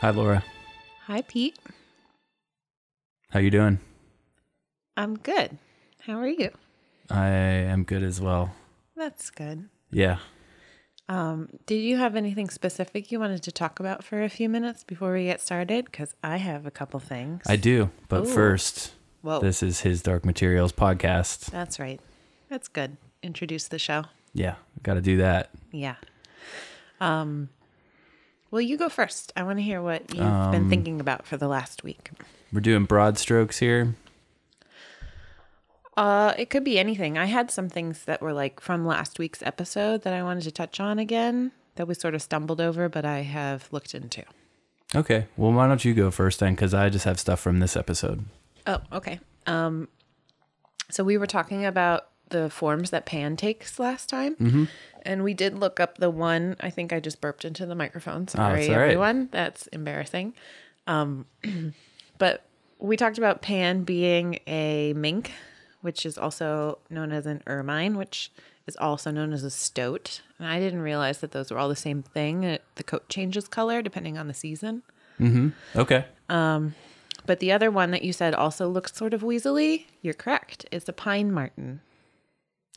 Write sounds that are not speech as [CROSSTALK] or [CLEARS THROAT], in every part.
Hi, Laura. Hi, Pete. How you doing? I'm good. How are you? I am good as well. That's good. Yeah. Um, did you have anything specific you wanted to talk about for a few minutes before we get started? Because I have a couple things. I do. But Ooh. first, Whoa, this is his Dark Materials podcast. that's right. That's good. Introduce the show. Yeah, got to do that. Yeah. Um. Well, you go first. I want to hear what you've been thinking about for the last week. We're doing broad strokes here. Uh, it could be anything. I had some things that were like from last week's episode that I wanted to touch on again that we sort of stumbled over, but I have looked into. Okay. Well, why don't you go first then? Because I just have stuff from this episode. Oh, okay. Um, so we were talking about the forms that Pan takes last time, Mm-hmm. and we did look up the one. I think I just burped into the microphone. it's Sorry, all right. everyone. That's embarrassing. Um, [CLEARS THROAT] but we talked about Pan being a mink, which is also known as an ermine, which is also known as a stoat. And I didn't realize that those were all the same thing. The coat changes color depending on the season. Mm-hmm. Okay. Um, But the other one that you said also looks sort of weaselly, you're correct. It's a pine marten.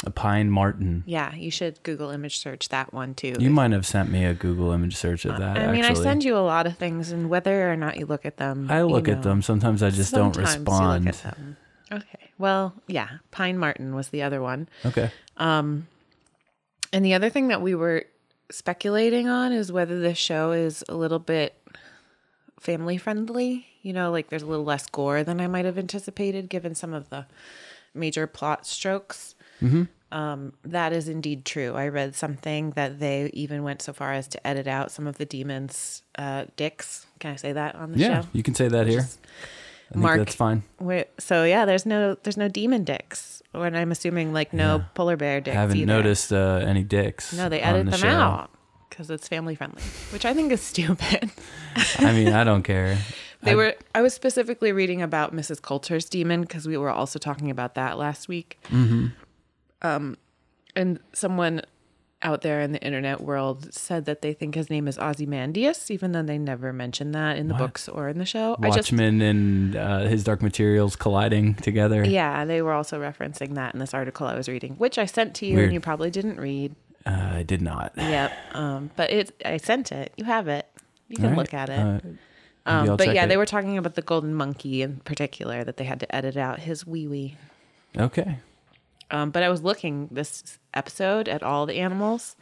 A pine marten. Yeah, you should Google image search that one too. You might have sent me a Google image search of that. I mean, actually. I send you a lot of things, and whether or not you look at them, I you look at them. Sometimes I just don't Sometimes you look respond. at them. Okay. Well, yeah, pine marten was the other one. Okay. Um, And the other thing that we were speculating on is whether this show is a little bit family friendly. You know, like there's a little less gore than I might have anticipated given some of the major plot strokes. Um, that is indeed true. I read something that they even went so far as to edit out some of the demons' uh, dicks. Can I say that on the Yeah, show? you can say that here. I think mark- that's fine. So yeah, there's no there's no demon dicks, and I'm assuming like no Yeah. polar bear dicks. I Haven't either. noticed uh, any dicks. No, they edit the them show. out because it's family friendly, which I think is [LAUGHS] stupid. I mean, I don't care. they I- were. I was specifically reading about Mrs. Coulter's demon because we were also talking about that last week. Mm-hmm. Um, and someone out there in the internet world said that they think his name is Ozymandias, even though they never mentioned that in the What? books or in the show. I just Watchmen and uh, his Dark Materials colliding together. yeah, they were also referencing that in this article I was reading, which I sent to you Weird. and you probably didn't read. Uh, I did not. Yep. Um, but it, I sent it. You have it. You can right. look at it. Uh, Um, but yeah, it. they were talking about the golden monkey in particular that they had to edit out his wee wee. Okay. Um, but I was looking this episode at all the animals.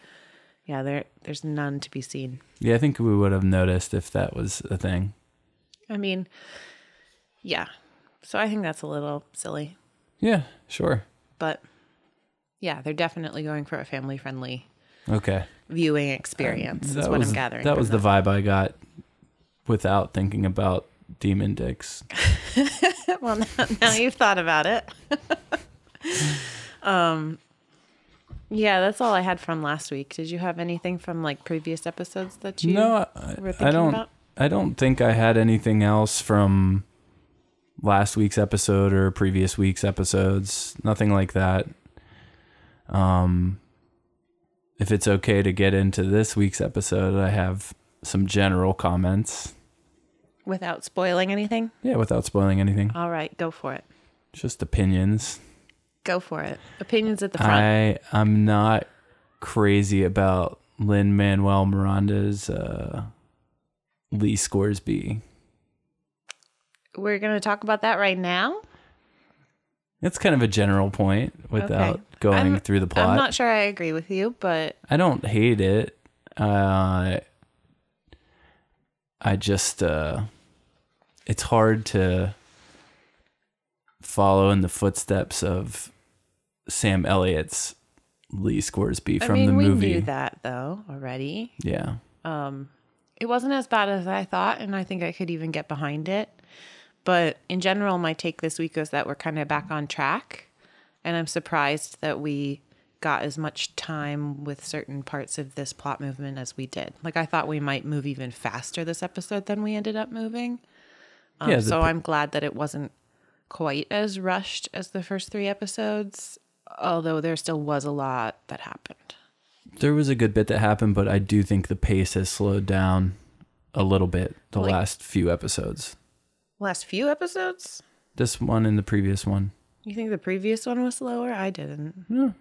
Yeah, there there's none to be seen. Yeah, I think we would have noticed if that was a thing. I mean, yeah. So I think that's a little silly, Yeah, sure. but yeah, they're definitely going for a family friendly Okay. viewing experience. is That what was, I'm gathering. That was the vibe I got without thinking about demon dicks. [LAUGHS] well, now, now you've thought about it. [LAUGHS] um, yeah, that's all I had from last week. Did you have anything from like previous episodes that you no, I, were I don't. about? I don't think I had anything else from last week's episode or previous week's episodes. Nothing like that. Um, if it's okay to get into this week's episode, I have some general comments. Without spoiling anything? Yeah, without spoiling anything, All right, go for it. just opinions. Go for it. Opinions at the front. I I'm not crazy about Lin-Manuel Miranda's uh, Lee Scoresby. We're going to talk about that right now. It's kind of a general point without Okay. going I'm- through the plot. I'm not sure I agree with you, but I don't hate it. Uh, I just uh, it's hard to follow in the footsteps of Sam Elliott's Lee Scoresby from I mean, the we movie. knew that though already. Yeah. Um, it wasn't as bad as I thought, and I think I could even get behind it. But in general, my take this week was that we're kind of back on track, and I'm surprised that we got as much time with certain parts of this plot movement as we did. Like I thought we might move even faster this episode than we ended up moving. Um, Yeah, so p- I'm glad that it wasn't quite as rushed as the first three episodes, although there still was a lot that happened. There was a good bit that happened, but I do think the pace has slowed down a little bit the Like- last few episodes. Last few episodes? This one and the previous one. You think the previous one was slower? I didn't. Yeah.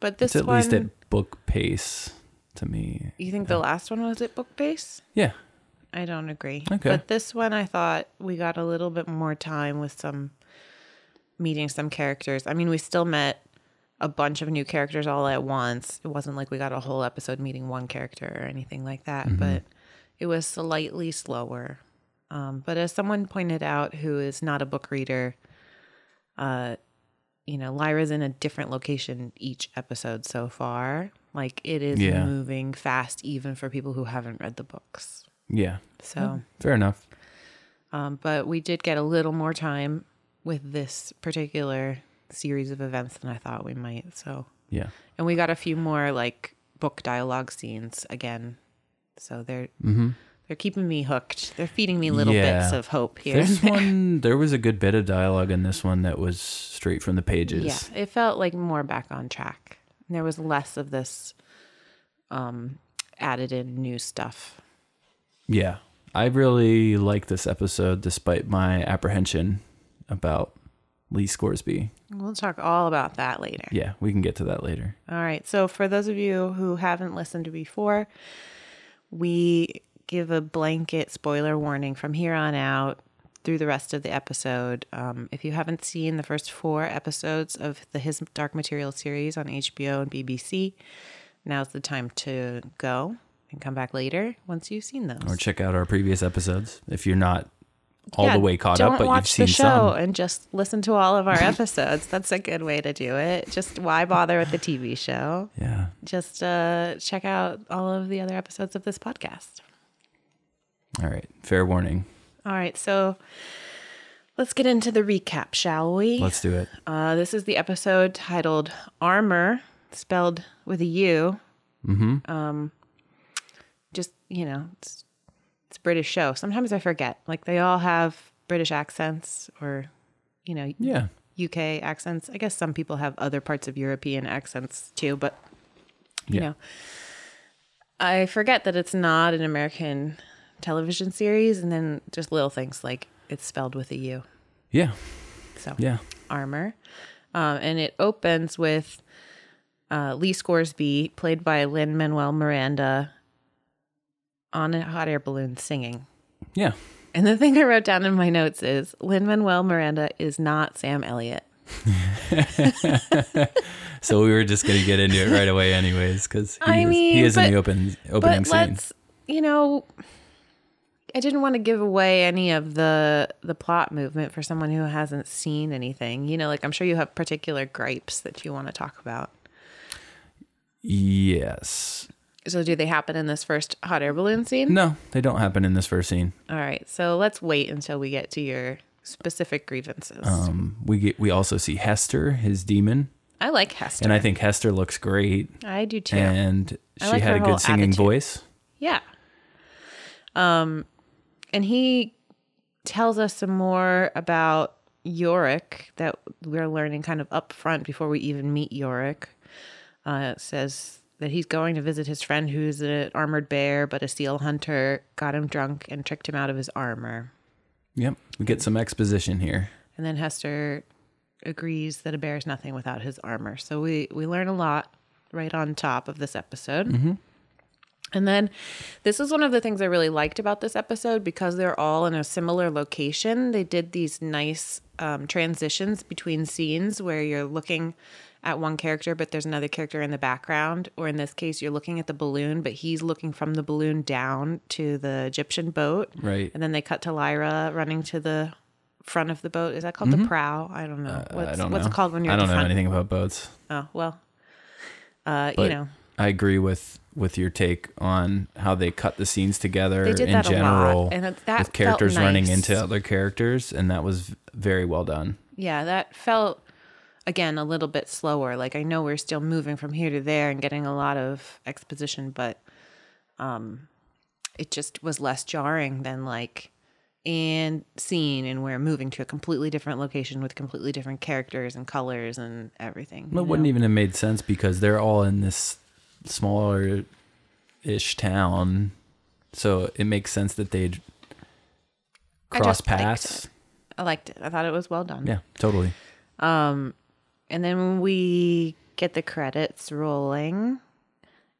But this It's at one, least at book pace to me. you think the last one was at book pace? Yeah. I don't agree. Okay. But this one, I thought we got a little bit more time with some meeting some characters. I mean, we still met a bunch of new characters all at once. It wasn't like we got a whole episode meeting one character or anything like that, Mm-hmm. but it was slightly slower. Um, but as someone pointed out who is not a book reader, uh, you know, Lyra's in a different location each episode so far. Like it is Yeah. moving fast, even for people who haven't read the books. Yeah. So, Fair enough. um, but we did get a little more time with this particular series of events than I thought we might. So, Yeah. and we got a few more like book dialogue scenes again. So they're Mm-hmm. they're keeping me hooked. They're feeding me little Yeah. bits of hope here. This there. [LAUGHS] one, there was a good bit of dialogue in this one that was straight from the pages. Yeah, it felt like more back on track. There was less of this um, added in new stuff. Yeah. I really like this episode despite my apprehension about Lee Scoresby. We'll talk all about that later. Yeah, we can get to that later. All right. So, for those of you who haven't listened before, we give a blanket spoiler warning from here on out through the rest of the episode. Um, if you haven't seen the first four episodes of the His Dark Material series on HBO and BBC, now's the time to go and come back later once you've seen those. Or check out our previous episodes if you're not all Yeah, the way caught up, but you've seen the show some. and just listen to all of our [LAUGHS] episodes. That's a good way to do it. Just why bother with the TV show? Yeah. just uh, check out all of the other episodes of this podcast. All right. Fair warning. All right, so let's get into the recap, shall we? Let's do it. Uh, this is the episode titled Armor, spelled with a U. Mm-hmm. Um, just, you know, it's, it's a British show. Sometimes I forget. Like, they all have British accents or, you know, Yeah. UK accents. I guess some people have other parts of European accents too, but you Yeah. know, I forget that it's not an American television series, and then just little things like it's spelled with a U. Yeah. So Yeah. armor, um, and it opens with uh, Lee Scoresby, played by Lin-Manuel Miranda, on a hot air balloon singing. Yeah. And the thing I wrote down in my notes is Lin-Manuel Miranda is not Sam Elliott. [LAUGHS] So we were just gonna get into it right away, anyways, because he, I is, mean, he is but- in the open opening but scene. let's you know i didn't want to give away any of the the plot movement for someone who hasn't seen anything you know like i'm sure you have particular gripes that you want to talk about Yes. So do they happen in this first hot air balloon scene No, they don't happen in this first scene. all right so let's wait until we get to your specific grievances Um, we get we also see Hester, his demon, i like hester and I think Hester looks great, i do too and she like had a good singing attitude. voice. Yeah. Um, and he tells us some more about Iorek that we're learning kind of up front before we even meet Iorek. Uh, it says that he's going to visit his friend who's an armored bear, but a seal hunter got him drunk and tricked him out of his armor. Yep, we get some exposition here. And then Hester agrees that a bear is nothing without his armor. So we, we learn a lot right on top of this episode. And then this is one of the things I really liked about this episode because they're all in a similar location. They did these nice um, transitions between scenes where you're looking at one character, but there's another character in the background. Or in this case, you're looking at the balloon, but he's looking from the balloon down to the Gyptian boat. Right. And then they cut to Lyra running to the front of the boat. Is that called the prow? I don't know. What's, Mm-hmm. Uh, I don't what's know. it called when you're I don't know front? anything about boats, Oh, well, uh, you know, I agree with with your take on how they cut the scenes together They did in that a lot, general, and that- with characters felt running into other characters, and that was very well done. yeah, that felt again a little bit slower. Like I know we're still moving from here to there and getting a lot of exposition, but um, it just was less jarring than like and scene and we're moving to a completely different location with completely different characters and colors and everything. It wouldn't even have made sense because they're all in this smaller ish town So it makes sense that they'd I cross just liked paths. I liked it. I thought it was well done. Yeah, totally. And then we get the credits rolling,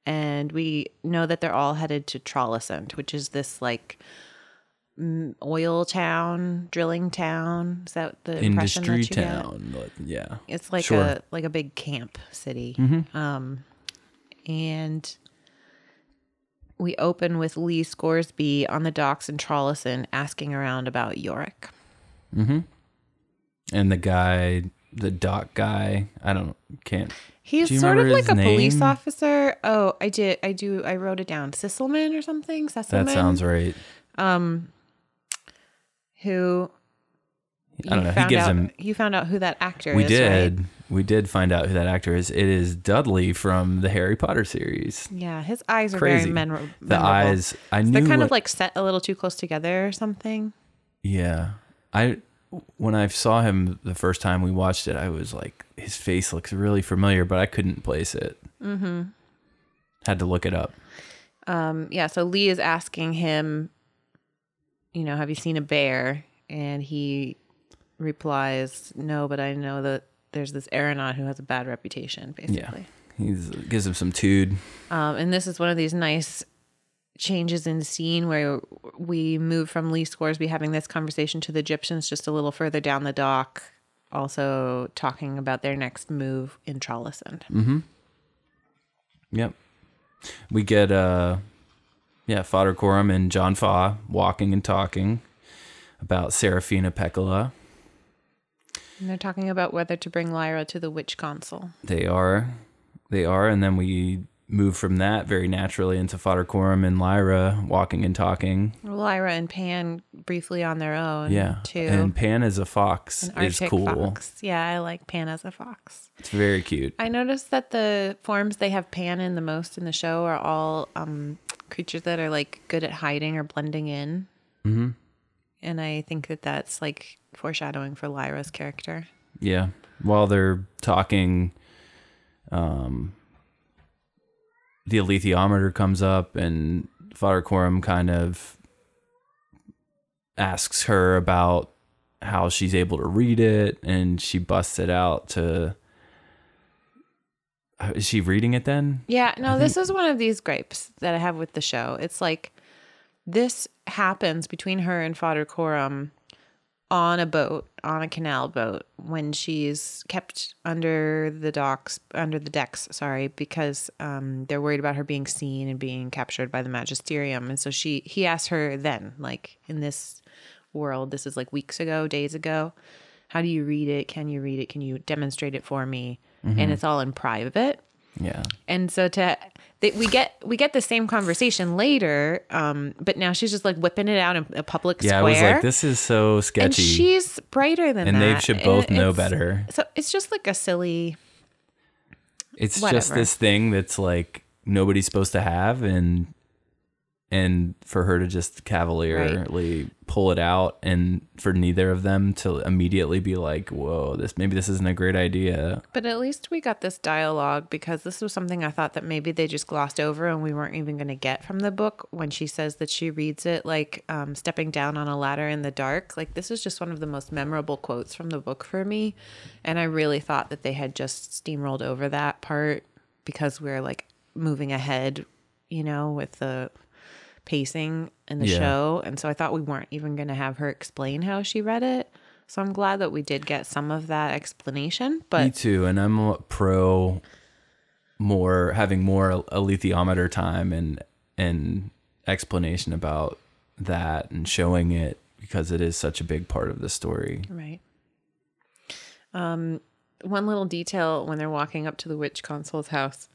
and we know that they're all headed to Trollesund, which is this like oil town, drilling town. Is that the impression Industry that you get? town. but Yeah. It's like Sure. a like a big camp city. Mm-hmm. Um, and we open with Lee Scoresby on the docks in Trollesund asking around about Iorek. And the guy, the doc guy, I don't can't. He's sort of like a police officer. Oh, I did. I do. I wrote it down. Sysselman or something. Sysselman. That sounds right. Um, who? I don't know. He gives out, him. You found out who that actor is. We is. did. Right? We did find out who that actor is. It is Dudley from the Harry Potter series. Yeah, his eyes are Crazy. very memor- memorable. The eyes. I knew. They're kind what- of like set a little too close together or something. Yeah. I when I saw him the first time we watched it, I was like, his face looks really familiar, but I couldn't place it. Mm-hmm. Had to look it up. Um, yeah, so Lee is asking him, you know, have you seen a bear? And he replies, no, but I know that there's this aeronaut who has a bad reputation, Yeah. basically. He's gives him some tude. Um, and this is one of these nice changes in scene where we move from Lee Scoresby having this conversation to the Gyptians just a little further down the dock, also talking about their next move in Trollesund. Yep. We get uh yeah, Farder Coram and John Faa walking and talking about Serafina Pekkala. And they're talking about whether to bring Lyra to the witch council. They are they are, and then we move from that very naturally into Farder Coram and Lyra walking and talking. Lyra and Pan briefly on their own, Yeah. too. And Pan as a fox An is Arctic cool. fox. Yeah, I like Pan as a fox. It's very cute. I noticed that the forms they have Pan in the most in the show are all um, creatures that are like good at hiding or blending in. Mm-hmm. And I think that that's like foreshadowing for Lyra's character. Yeah. While they're talking, um, the alethiometer comes up, and Father Coram kind of asks her about how she's able to read it, and she busts it out to. Is she reading it then? Yeah, no, this is one of these gripes that I have with the show. It's like this happens between her and Farder Coram on a boat, on a canal boat, when she's kept under the docks, under the decks, sorry, because um, they're worried about her being seen and being captured by the magisterium. And so she, he asked her then, like in this world, this is like weeks ago, days ago, how do you read it? Can you read it? Can you demonstrate it for me? And it's all in private Yeah. and so to they, we get we get the same conversation later um but now she's just like whipping it out in a public Yeah, I was like, this is so and sketchy. she's brighter than And that they should both And know better. so it's just like a silly it's just this thing that's like nobody's supposed to have and and for her to just cavalierly pull it out and for neither of them to immediately be like whoa this maybe this isn't a great idea. But at least we got this dialogue because this was something i thought that maybe they just glossed over and we weren't even going to get from the book when she says that she reads it like um, stepping down on a ladder in the dark. Like this is just one of the most memorable quotes from the book for me. And i really thought that they had just steamrolled over that part because we're like moving ahead you know with the pacing in the Yeah. show and so i thought we weren't even going to have her explain how she read it so i'm glad that we did get some of that explanation But me too and i'm pro more having more a alethiometer time and and explanation about that and showing it because it is such a big part of the story Right. Um, one little detail when they're walking up to the witch consul's house,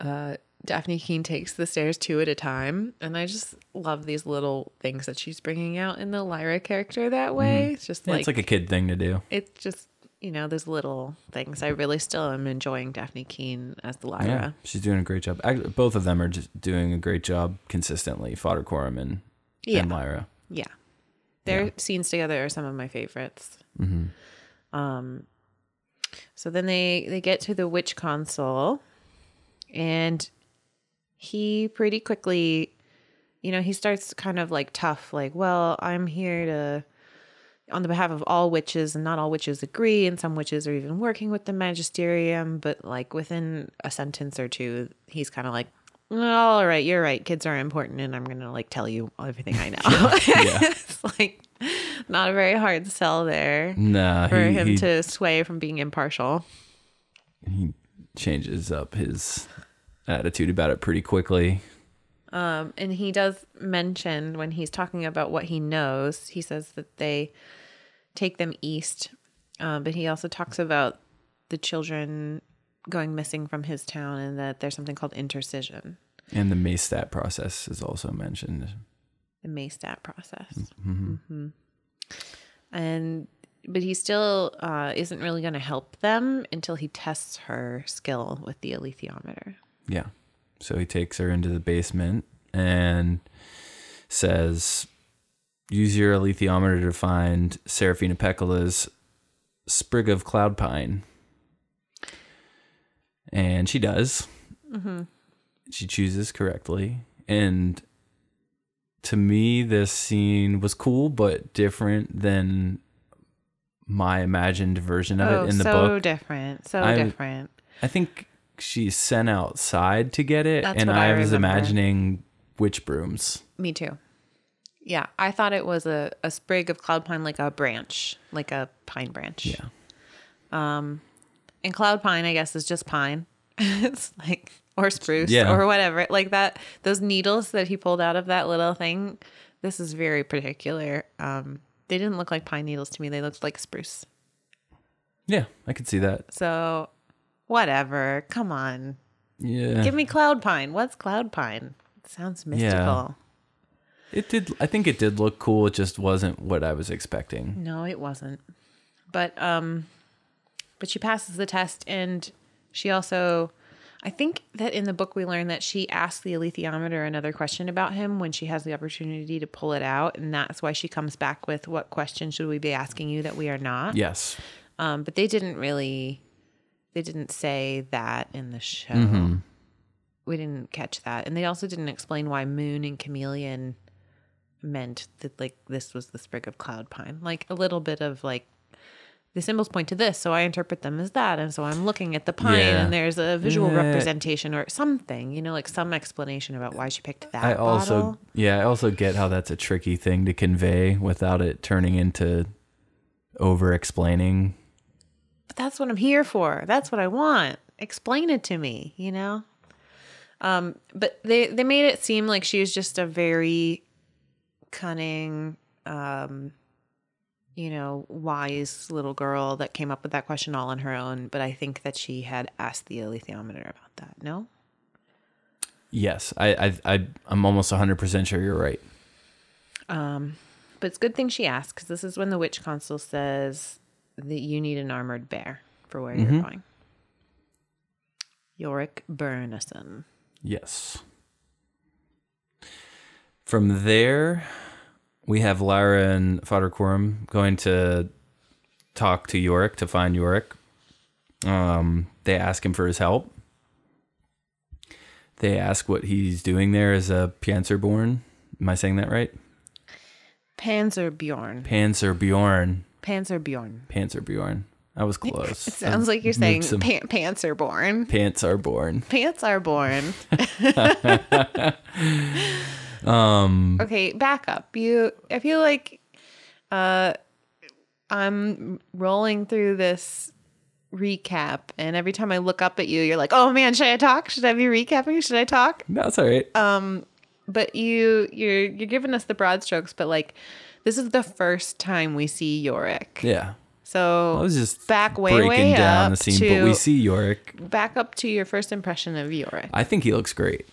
uh, Dafne Keen takes the stairs two at a time, and I just love these little things that she's bringing out in the Lyra character that way. It's just Yeah, like, it's like a kid thing to do it's just you know, there's little things. I really still am enjoying Dafne Keen as the Lyra. Yeah, she's doing a great job. Both of them are just doing a great job consistently. Farder Coram and, Yeah. and Lyra. Yeah. Their scenes together are some of my favorites. Um, so then they they get to the witch consul, and he pretty quickly you know, he starts kind of like tough, like, well, I'm here to, on the behalf of all witches, and not all witches agree, and some witches are even working with the magisterium, but like within a sentence or two, he's kind of like, all right, you're right. Kids are important, and I'm gonna like tell you everything I know. [LAUGHS] Yeah. it's like not a very hard sell there Nah, for he, him he, to sway from being impartial. he changes up his attitude about it pretty quickly. Um, and he does mention when he's talking about what he knows, he says that they take them east. Um, but he also talks about the children going missing from his town and that there's something called intercision, And the Maystadt process is also mentioned. the Maystadt process. Mhm. And but he still uh, isn't really going to help them until he tests her skill with the alethiometer. Yeah. So he takes her into the basement and says, use your alethiometer to find Serafina Pekkala's sprig of cloud pine. And she does. Mm-hmm. She chooses correctly. And to me, this scene was cool, but different than my imagined version of oh, it in the so book. different. So I'm- different. I think she's sent outside to get it, That's and what I I was remember. imagining witch brooms. Me too. Yeah, I thought it was a, a sprig of cloud pine, like a branch, like a pine branch. Yeah. Um, and cloud pine, I guess, is just pine. [LAUGHS] it's like or spruce Yeah. or whatever. Like that those needles that he pulled out of that little thing, this is very particular. Um they didn't look like pine needles to me. They looked like spruce. Yeah, I could see that. So whatever. Come on. Yeah. Give me cloud pine. What's cloud pine? It sounds mystical. Yeah. it did I think it did look cool, it just wasn't what I was expecting. No, it wasn't. But um but she passes the test and she also I think that in the book we learn that she asked the alethiometer another question about him when she has the opportunity to pull it out and that's why she comes back with what question should we be asking you that we are not. Yes. Um but they didn't really they didn't say that in the show. Mm-hmm. We didn't catch that. And they also didn't explain why moon and chameleon meant that like this was the sprig of cloud pine. Like a little bit of like the symbols point to this, so I interpret them as that, and so I'm looking at the pine, Yeah. and there's a visual Yeah. representation or something, you know, like some explanation about why she picked that. I also yeah, I also get how that's a tricky thing to convey without it turning into over explaining. But that's what I'm here for. That's what I want. Explain it to me, you know. Um, but they they made it seem like she was just a very cunning, um, you know, wise little girl that came up with that question all on her own. But I think that she had asked the alethiometer about that. No, Yes, I I, I I'm almost 100% sure you're right. um, but it's a good thing she asked because this is when the witch consul says that you need an armored bear for where you're going. Iorek Byrnison. Yes. From there, we have Lyra and Father Coram going to talk to Iorek to find Iorek. Um, they ask him for his help. They ask what he's doing there as a Panzerborn. Am I saying that right? Panzerbjorn. Panzerbjorn. Panzerbjorn. Panzerbjorn. I was [LAUGHS] close. It sounds like you're saying some- pan- pants are born. pants are born. Pants are born. [LAUGHS] [LAUGHS] Um, okay, back up. You I feel like uh I'm rolling through this recap and every time I look up at you you're like, "Oh man, should I talk? Should I be recapping? Should I talk?" that's all right. But you you're you're giving us the broad strokes, but like this is the first time we see Iorek. yeah. So I was just back way breaking way down up the scene, to but we see Iorek. back up to your first impression of Iorek. I think he looks great.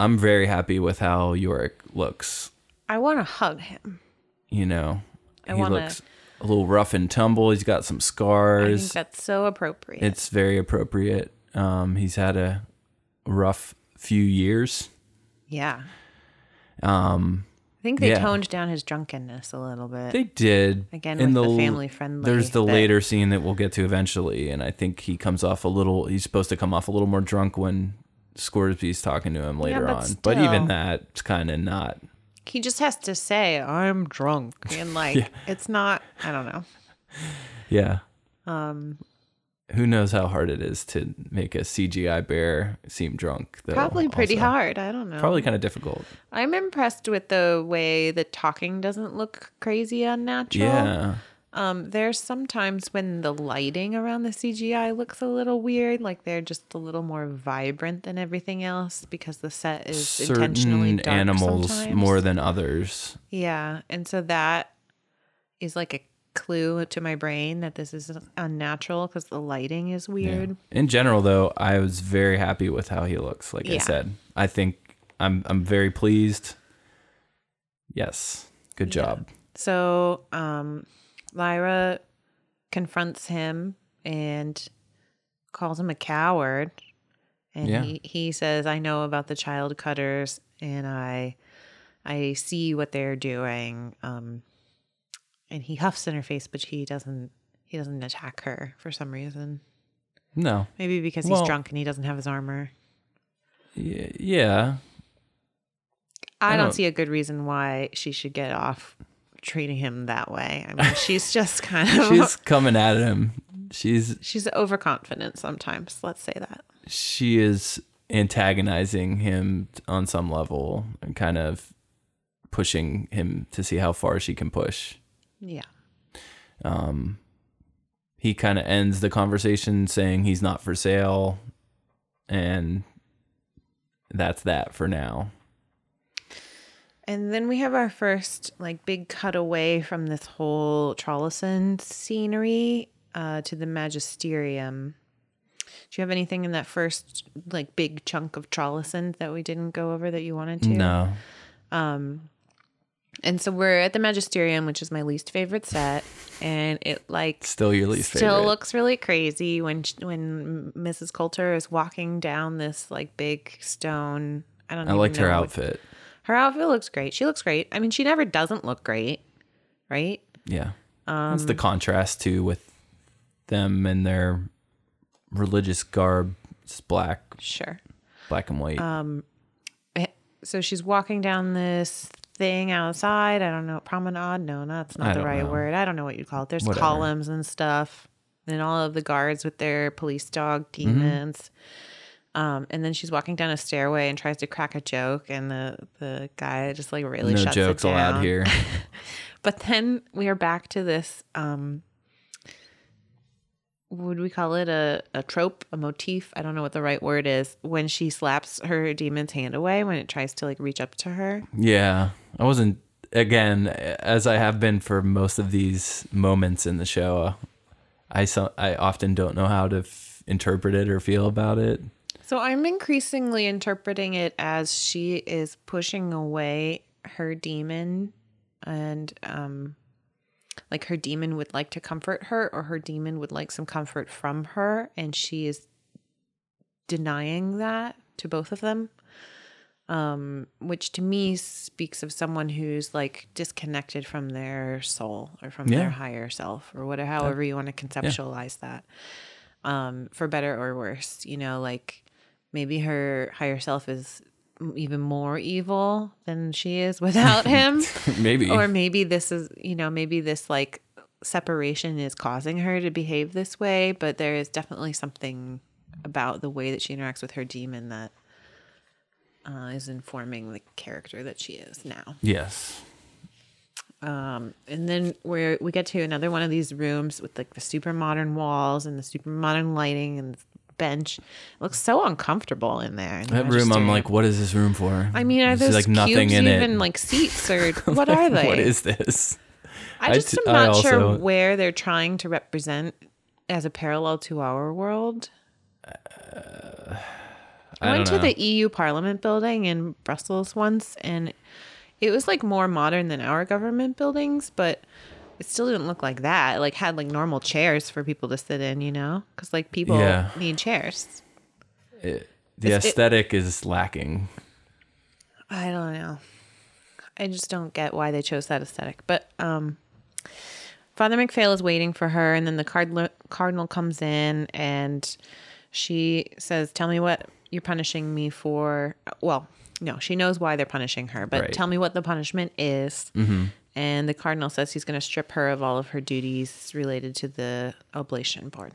I'm very happy with how Iorek looks. I want to hug him. You know, I he wanna- looks a little rough and tumble. He's got some scars. I think that's so appropriate. It's very appropriate. Um, he's had a rough few years. yeah. Um, I think they Yeah. toned down his drunkenness a little bit. they did Again, in with the l- family-friendly There's the bit. later scene that we'll get to eventually, and I think he comes off a little. He's supposed to come off a little more drunk when Scoresby's talking to him later but on. But even still. that's kind of not. He just has to say, I'm drunk. And [LAUGHS] like, Yeah. it's not, I don't know. Yeah. Um, Who knows how hard it is to make a CGI bear seem drunk? Though, probably pretty also. hard. I don't know. Probably kind of difficult. I'm impressed with the way the talking doesn't look crazy unnatural. Yeah. Um, there's sometimes when the lighting around the CGI looks a little weird, like they're just a little more vibrant than everything else because the set is intentionally Certain dark animals sometimes. more than others. Yeah, and so that is like a clue to my brain that this is unnatural because the lighting is Yeah. weird. In general, though, I was very happy with how he looks. Like I said, I think I'm I'm very pleased. Yes, good job. So, um, Lyra confronts him and calls him a coward. And Yeah. he, he says, I know about the child cutters and I I see what they're doing. Um and he huffs in her face, but he doesn't he doesn't attack her for some reason. No, Maybe because Well- he's drunk and he doesn't have his armor. Y- yeah, I, I don't don't- see a good reason why she should get off treating him that way. I mean, [LAUGHS] she's just kind of she's coming at him. She's She's overconfident sometimes. Let's say that. she is antagonizing him on some level and kind of pushing him to see how far she can push. Yeah. Um, he kind of ends the conversation saying he's not for sale, and that's that for now. And then we have our first like big cutaway from this whole Trollesund scenery uh, to the Magisterium. Do you have anything in that first like big chunk of Trollesund that we didn't go over that you wanted to? No, And so we're at the Magisterium, which is my least favorite set, and it like still your least still favorite. looks really crazy when when Mrs. Coulter is walking down this like big stone. I don't. Know. I liked her know what- outfit. Her outfit looks great. She looks great. I mean, she never doesn't look great, right? Yeah, Um, it's the contrast too with them and their religious garb. It's black, Sure. black and white. Eh, So she's walking down this thing outside. I don't know, promenade. No, that's I not the right know. word. I don't know what you call it. There's Whatever. columns and stuff, and all of the guards with their police dog Mm-hmm. demons. Um, and then she's walking down a stairway and tries to crack a joke, and the the guy just like really no shuts jokes it down. allowed here. [LAUGHS] But then we are back to this. Um, would we call it a, a trope, a motif? I don't know what the right word is. When she slaps her demon's hand away when it tries to like reach up to her. Yeah, I wasn't again as I have been for most of these moments in the show. I so, I often don't know how to f- interpret it or feel about it. So I'm increasingly interpreting it as she is pushing away her demon and um like her demon would like to comfort her or her demon would like some comfort from her and she is denying that to both of them. Um which to me speaks of someone who's like disconnected from their soul or from Yeah. their higher self or whatever however you want to conceptualize that. Um for better or worse you know like maybe her higher self is even more evil than she is without him. [LAUGHS] Maybe. Or maybe this is you know maybe this like separation is causing her to behave this way but there is definitely something about the way that she interacts with her demon that uh, is informing the character that she is now. Yes, um, and then where we get to another one of these rooms with like the super modern walls and the super modern lighting and bench it looks so uncomfortable in there in that room. I'm like, what is this room for? I mean, are There's like nothing in it. even like seats or [LAUGHS] what are they? what is this? I I just t- am I not sure where they're trying to represent as a parallel to our world. I, I went to the EU Parliament building in Brussels once, and it was like more modern than our government buildings, but it still didn't look like that. It like had like normal chairs for people to sit in, you know, because like people Yeah. need chairs. It, the It's- it- aesthetic is lacking. I don't know. I just don't get why they chose that aesthetic. But um, Father MacPhail is waiting for her, and then the cardinal cardinal comes in, and she says, "Tell me what you're punishing me for well, no, she knows why they're punishing her, but Right. tell me what the punishment is. And the cardinal says he's going to strip her of all of her duties related to the oblation board.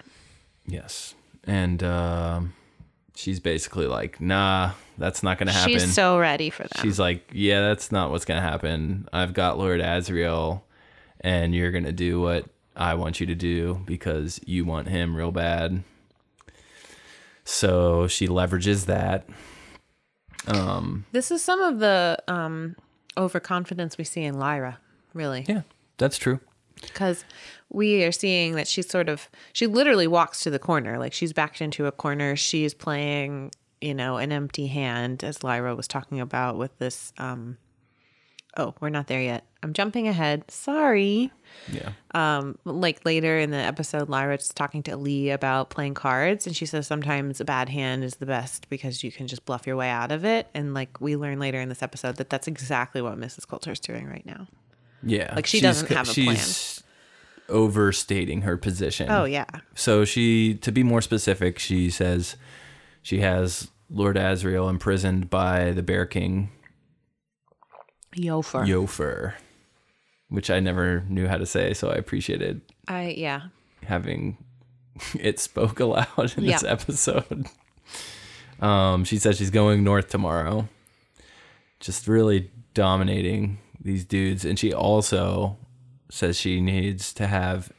Yes. And um, she's basically like, nah, that's not going to happen. She's so ready for that. She's like, yeah, that's not what's going to happen. I've got Lord Asriel, and you're going to do what I want you to do because you want him real bad. So she leverages that. Um, This is some of the um, overconfidence we see in Lyra, really. yeah, that's true. Because we are seeing that she's sort of, she literally walks to the corner. Like she's backed into a corner. She's playing, you know, an empty hand, as Lyra was talking about with this. Um, oh, we're not there yet. I'm jumping ahead. Sorry. Yeah. um like later in the episode lyra's talking to lee about playing cards and she says sometimes a bad hand is the best because you can just bluff your way out of it and like we learn later in this episode that that's exactly what mrs coulter is doing right now Yeah. Like, she She's doesn't have a plan. she's overstating her position. oh yeah So she, to be more specific, she says she has Lord Asriel imprisoned by the Bear King Iofur Iofur, which I never knew how to say, so I appreciated i yeah having [LAUGHS] it spoke aloud in this Yeah. episode. Um, she says she's going north tomorrow, just really dominating these dudes, and she also says she needs to have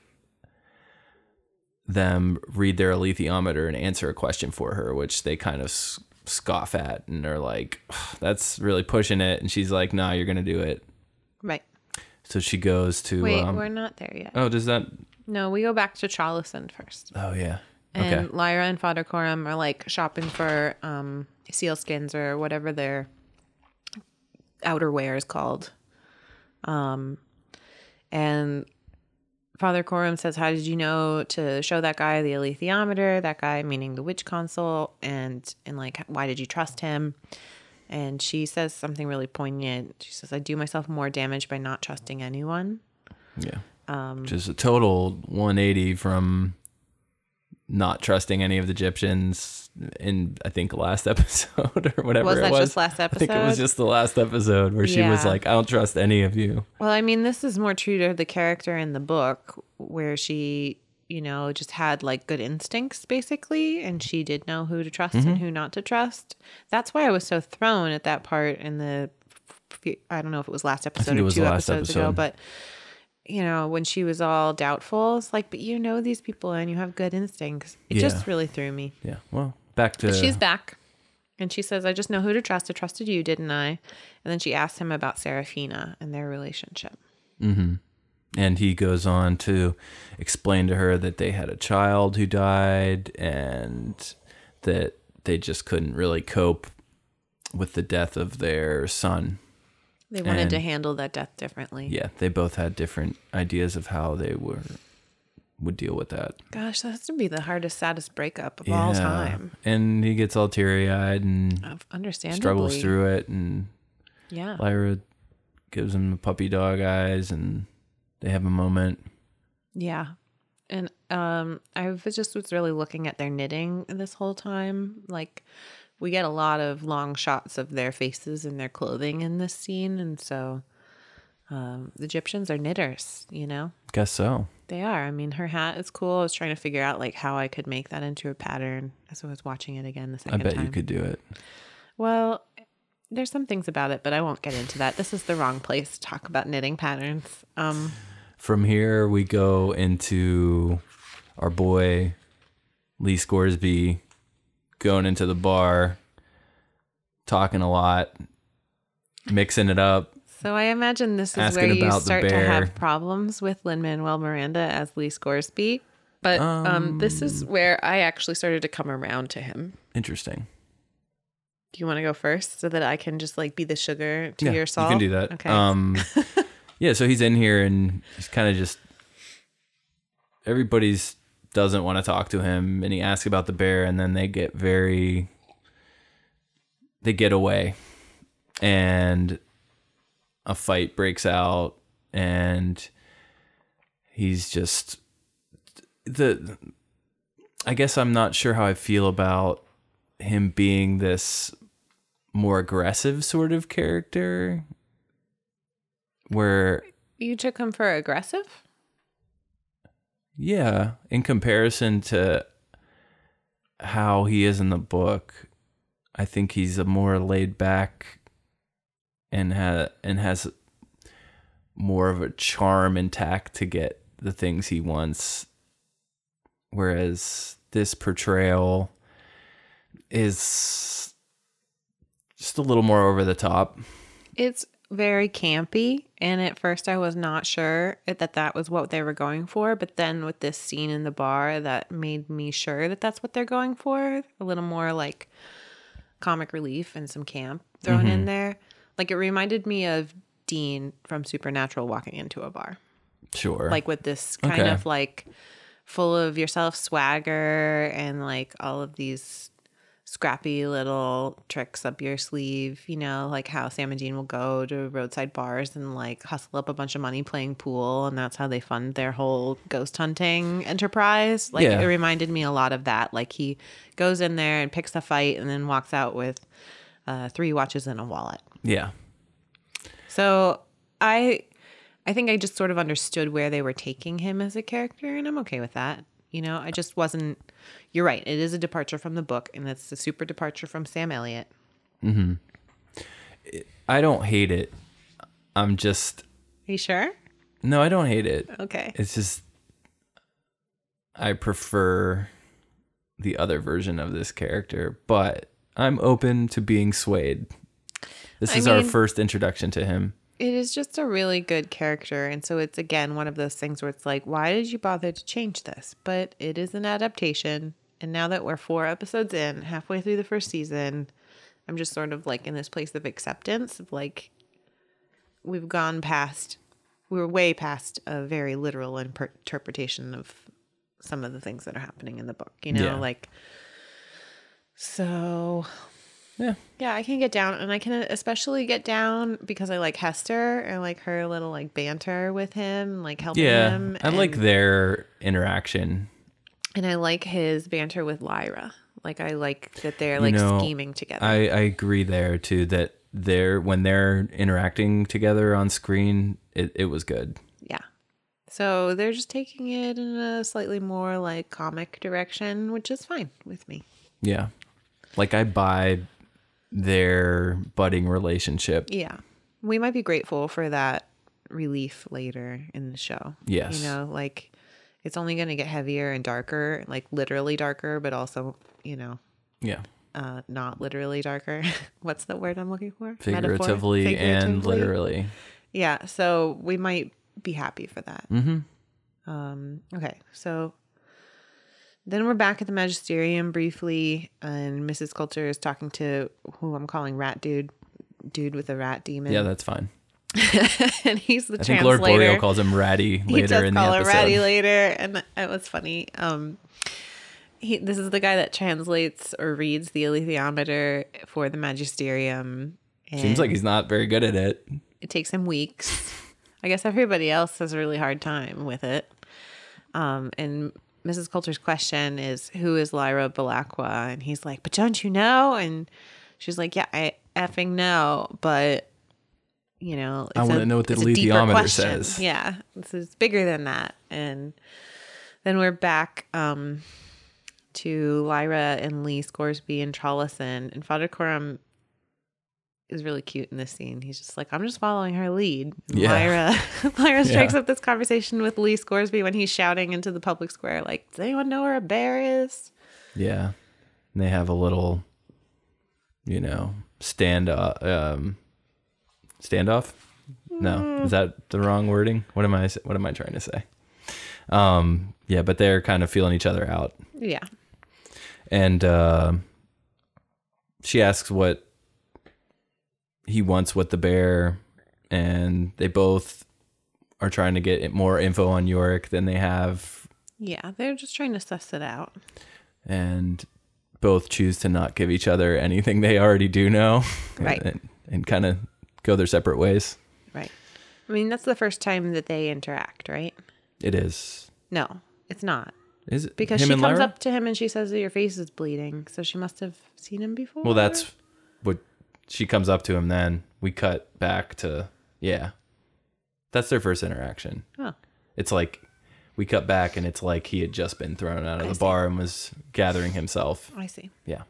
them read their alethiometer and answer a question for her, which they kind of scoff at and are like, "That's really pushing it." And she's like, "Nah, you're gonna do it." right So she goes to. wait um, we're not there yet oh, does that? no we go back to Trollesund first Oh yeah. and okay. lyra and father coram are like shopping for um seal skins or whatever their outerwear is called um and father coram says how did you know to show that guy the alethiometer that guy meaning the witch consul and and like why did you trust him? And she says something really poignant. She says i do myself more damage by not trusting anyone. Yeah. um Which is a total 180 from not trusting any of the Gyptians in, I think, last [LAUGHS] episode or whatever Was it that was. just last episode? I think it was just the last episode where she was like, I don't trust any of you. Well, I mean, this is more true to the character in the book where she, you know, just had like good instincts basically, and she did know who to trust Mm-hmm. and who not to trust. That's why I was so thrown at that part in the, I don't know if it was last episode it or was two episodes ago, episode. but you know, when she was all doubtful, it's like, but you know these people and you have good instincts. It Yeah. just really threw me. Yeah. Well, back to. But she's back. And she says, I just know who to trust. I trusted you, didn't I? And then she asks him about Serafina and their relationship. Mm-hmm. and he goes on to explain to her that they had a child who died and that they just couldn't really cope with the death of their son. They wanted to handle that death differently. Yeah, they both had different ideas of how they were would deal with that. Gosh, that has to be the hardest, saddest breakup of all Yeah. time. And he gets all teary eyed and understandably. struggles through it. And Yeah. Lyra gives him the puppy dog eyes and they have a moment. Yeah. And um I was just was really looking at their knitting this whole time. Like we get a lot of long shots of their faces and their clothing in this scene and so um the Gyptians are knitters, you know? Guess so. They are. I mean, her hat is cool. I was trying to figure out like how I could make that into a pattern as I was watching it again the I bet time. you could do it. Well, there's some things about it, but I won't get into that. This is the wrong place to talk about knitting patterns. Um, From here, we go into our boy Lee Scoresby going into the bar, talking a lot, mixing it up. so I imagine this is where you start to have problems with Lin Manuel Miranda as Lee Scoresby. But um, this is where I actually started to come around to him. Interesting. Do you want to go first so that I can just like be the sugar to yeah, your salt? you can do that. Okay. Um, [LAUGHS] yeah, so he's in here and he's kind of just everybody's doesn't want to talk to him, and he asks about the bear, and then they get very they get away, and a fight breaks out, and he's just the. I guess I'm not sure how I feel about him being this more aggressive sort of character where You took him for aggressive? Yeah in comparison to how he is in the book i think he's a more laid back and ha- and has more of a charm and tact to get the things he wants. Whereas this portrayal is just a little more over the top. It's very campy. And at first, I was not sure that that was what they were going for. But then with this scene in the bar, that made me sure that that's what they're going for. A little more like comic relief and some camp thrown in mm-hmm. there. Like it reminded me of Dean from Supernatural walking into a bar. sure Like with this kind Okay. of like full of yourself swagger and like all of these scrappy little tricks up your sleeve, you know, like how Sam and Dean will go to roadside bars and like hustle up a bunch of money playing pool and that's how they fund their whole ghost hunting enterprise. Like Yeah. it reminded me a lot of that. Like he goes in there and picks a fight and then walks out with uh, three watches and a wallet. yeah So I I think I just sort of understood where they were taking him as a character and I'm okay with that. You know, I just wasn't you're right. It is a departure from the book and it's a super departure from Sam Elliott. Mm-hmm. i don't hate it i'm just Are you sure? no i don't hate it Okay. it's just I prefer the other version of this character, but I'm open to being swayed. This I is our first introduction to him. It is just a really good character and so it's again one of those things where it's like why did you bother to change this? But it is an adaptation and now that we're 4 episodes in, halfway through the first season, I'm just sort of like in this place of acceptance of like we've gone past we're way past a very literal interpretation of some of the things that are happening in the book you know Yeah. like so Yeah. yeah i can get down and i can especially get down because i like hester and like her little like banter with him like helping Yeah. him I like their interaction. and i like his banter with lyra like i like that they're like know, scheming together I, I agree there too that they're when they're interacting together on screen, it, it was good. Yeah. So they're just taking it in a slightly more like comic direction, which is fine with me. Yeah. Like I buy their budding relationship. Yeah. We might be grateful for that relief later in the show. Yes. You know, like it's only going to get heavier and darker, like literally darker, but also, you know, Yeah. uh, not literally darker. [LAUGHS] What's the word I'm looking for? Metaphor? Figuratively, and literally. Yeah. So we might be happy for that. Mm-hmm. Um, okay, so then we're back at the magisterium briefly, and Mrs. Coulter is talking to who I'm calling Rat Dude, dude with a rat demon. Yeah, that's fine. [LAUGHS] and he's the translator. I think Lord translator. Boreal calls him Ratty he later does in the call her episode. Ratty later, and it was funny. Um, he this is the guy that translates or reads the alethiometer for the magisterium. Seems like he's not very good at it. it takes him weeks. I guess everybody else has a really hard time with it. Um, and Mrs. Coulter's question is, "Who is Lyra Belacqua?" And he's like, "But don't you know?" And she's like, "Yeah, I effing know, but you know, I wanna know what the question. says. Yeah, it's, it's bigger than that." And then we're back um, to Lyra and Lee Scoresby and Trollesund and Father Coram is really cute in this scene. He's just like, I'm just following her lead. And Yeah. Lyra Lyra [LAUGHS] strikes Yeah. up this conversation with Lee Scoresby when he's shouting into the public square, like, Does anyone know where a bear is? Yeah. And they have a little, you know, stand uh, um standoff. No, is that the wrong wording? What am I what am I trying to say? Um, yeah, but they're kind of feeling each other out. Yeah. And uh, she asks what he wants with the bear, and they both are trying to get more info on Iorek than they have, Yeah. They're just trying to suss it out. and both choose to not give each other anything they already do know, [LAUGHS] Right. and, and kind of go their separate ways. Right. I mean, that's the first time that they interact, right? It is. No, it's not. Is it Because she comes Lyra? up to him and she says that your face is bleeding. So she must have seen him before. Well, that's what she comes up to him. Then we cut back to yeah. That's their first interaction. Oh. It's like we cut back and it's like he had just been thrown out of I the see. bar and was gathering himself. I see. Yeah.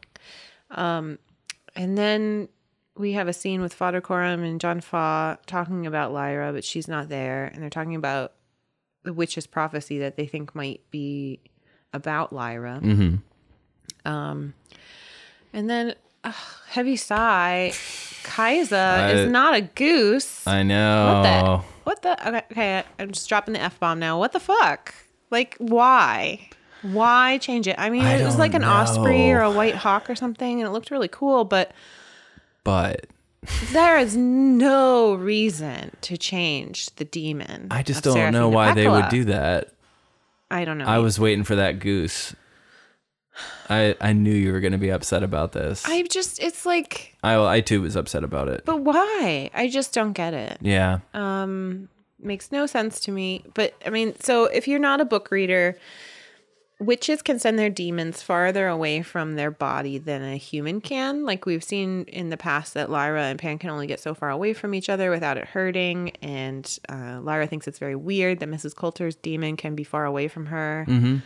Um and then we have a scene with Father Coram and John Faa talking about Lyra, but she's not there. And they're talking about the witch's prophecy that they think might be about Lyra. Mm-hmm. Um, and then, ugh, heavy sigh, Kaisa I- is not a goose. I know. What the? What the? Okay, okay, I'm just dropping the f bomb now. What the fuck? Like, why? Why change it? I mean, I it was like an osprey or a white hawk or something, and it looked really cool. But But there is no reason to change the demon. I just don't know why they would do that. I don't know. I was waiting for that goose. I I knew you were going to be upset about this. I just, it's like, I I too was upset about it. but why? I just don't get it. Yeah. um makes no sense to me but i mean so if you're not a book reader witches can send their demons farther away from their body than a human can like we've seen in the past that lyra and pan can only get so far away from each other without it hurting and uh, lyra thinks it's very weird that mrs coulter's demon can be far away from her Mm-hmm.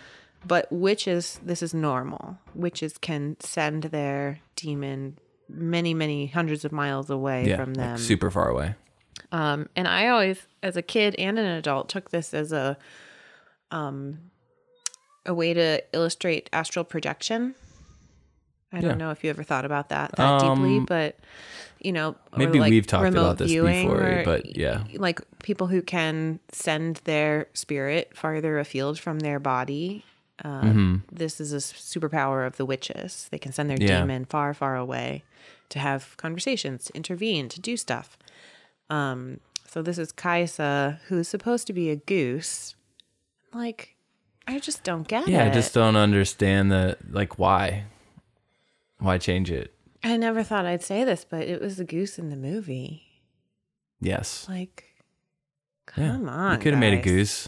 But witches this is normal witches can send their demon many many hundreds of miles away Yeah. from like them super far away. um, and I always, as a kid and an adult, took this as a um, a way to illustrate astral projection. I don't Yeah. know if you ever thought about that that deeply, Um, but you know, Maybe like we've talked about this before, or, but yeah. like people who can send their spirit farther afield from their body. Uh, Mhm. This is a superpower of the witches. They can send their Yeah. demon far, far away to have conversations, to intervene, to do stuff. Um, so this is Kaisa, who's supposed to be a goose. Like, I just don't get Yeah, it. Yeah, I just don't understand the like why. Why change it? I never thought I'd say this, but it was a goose in the movie. Yes. Like, Yeah. come on. you could have made a goose.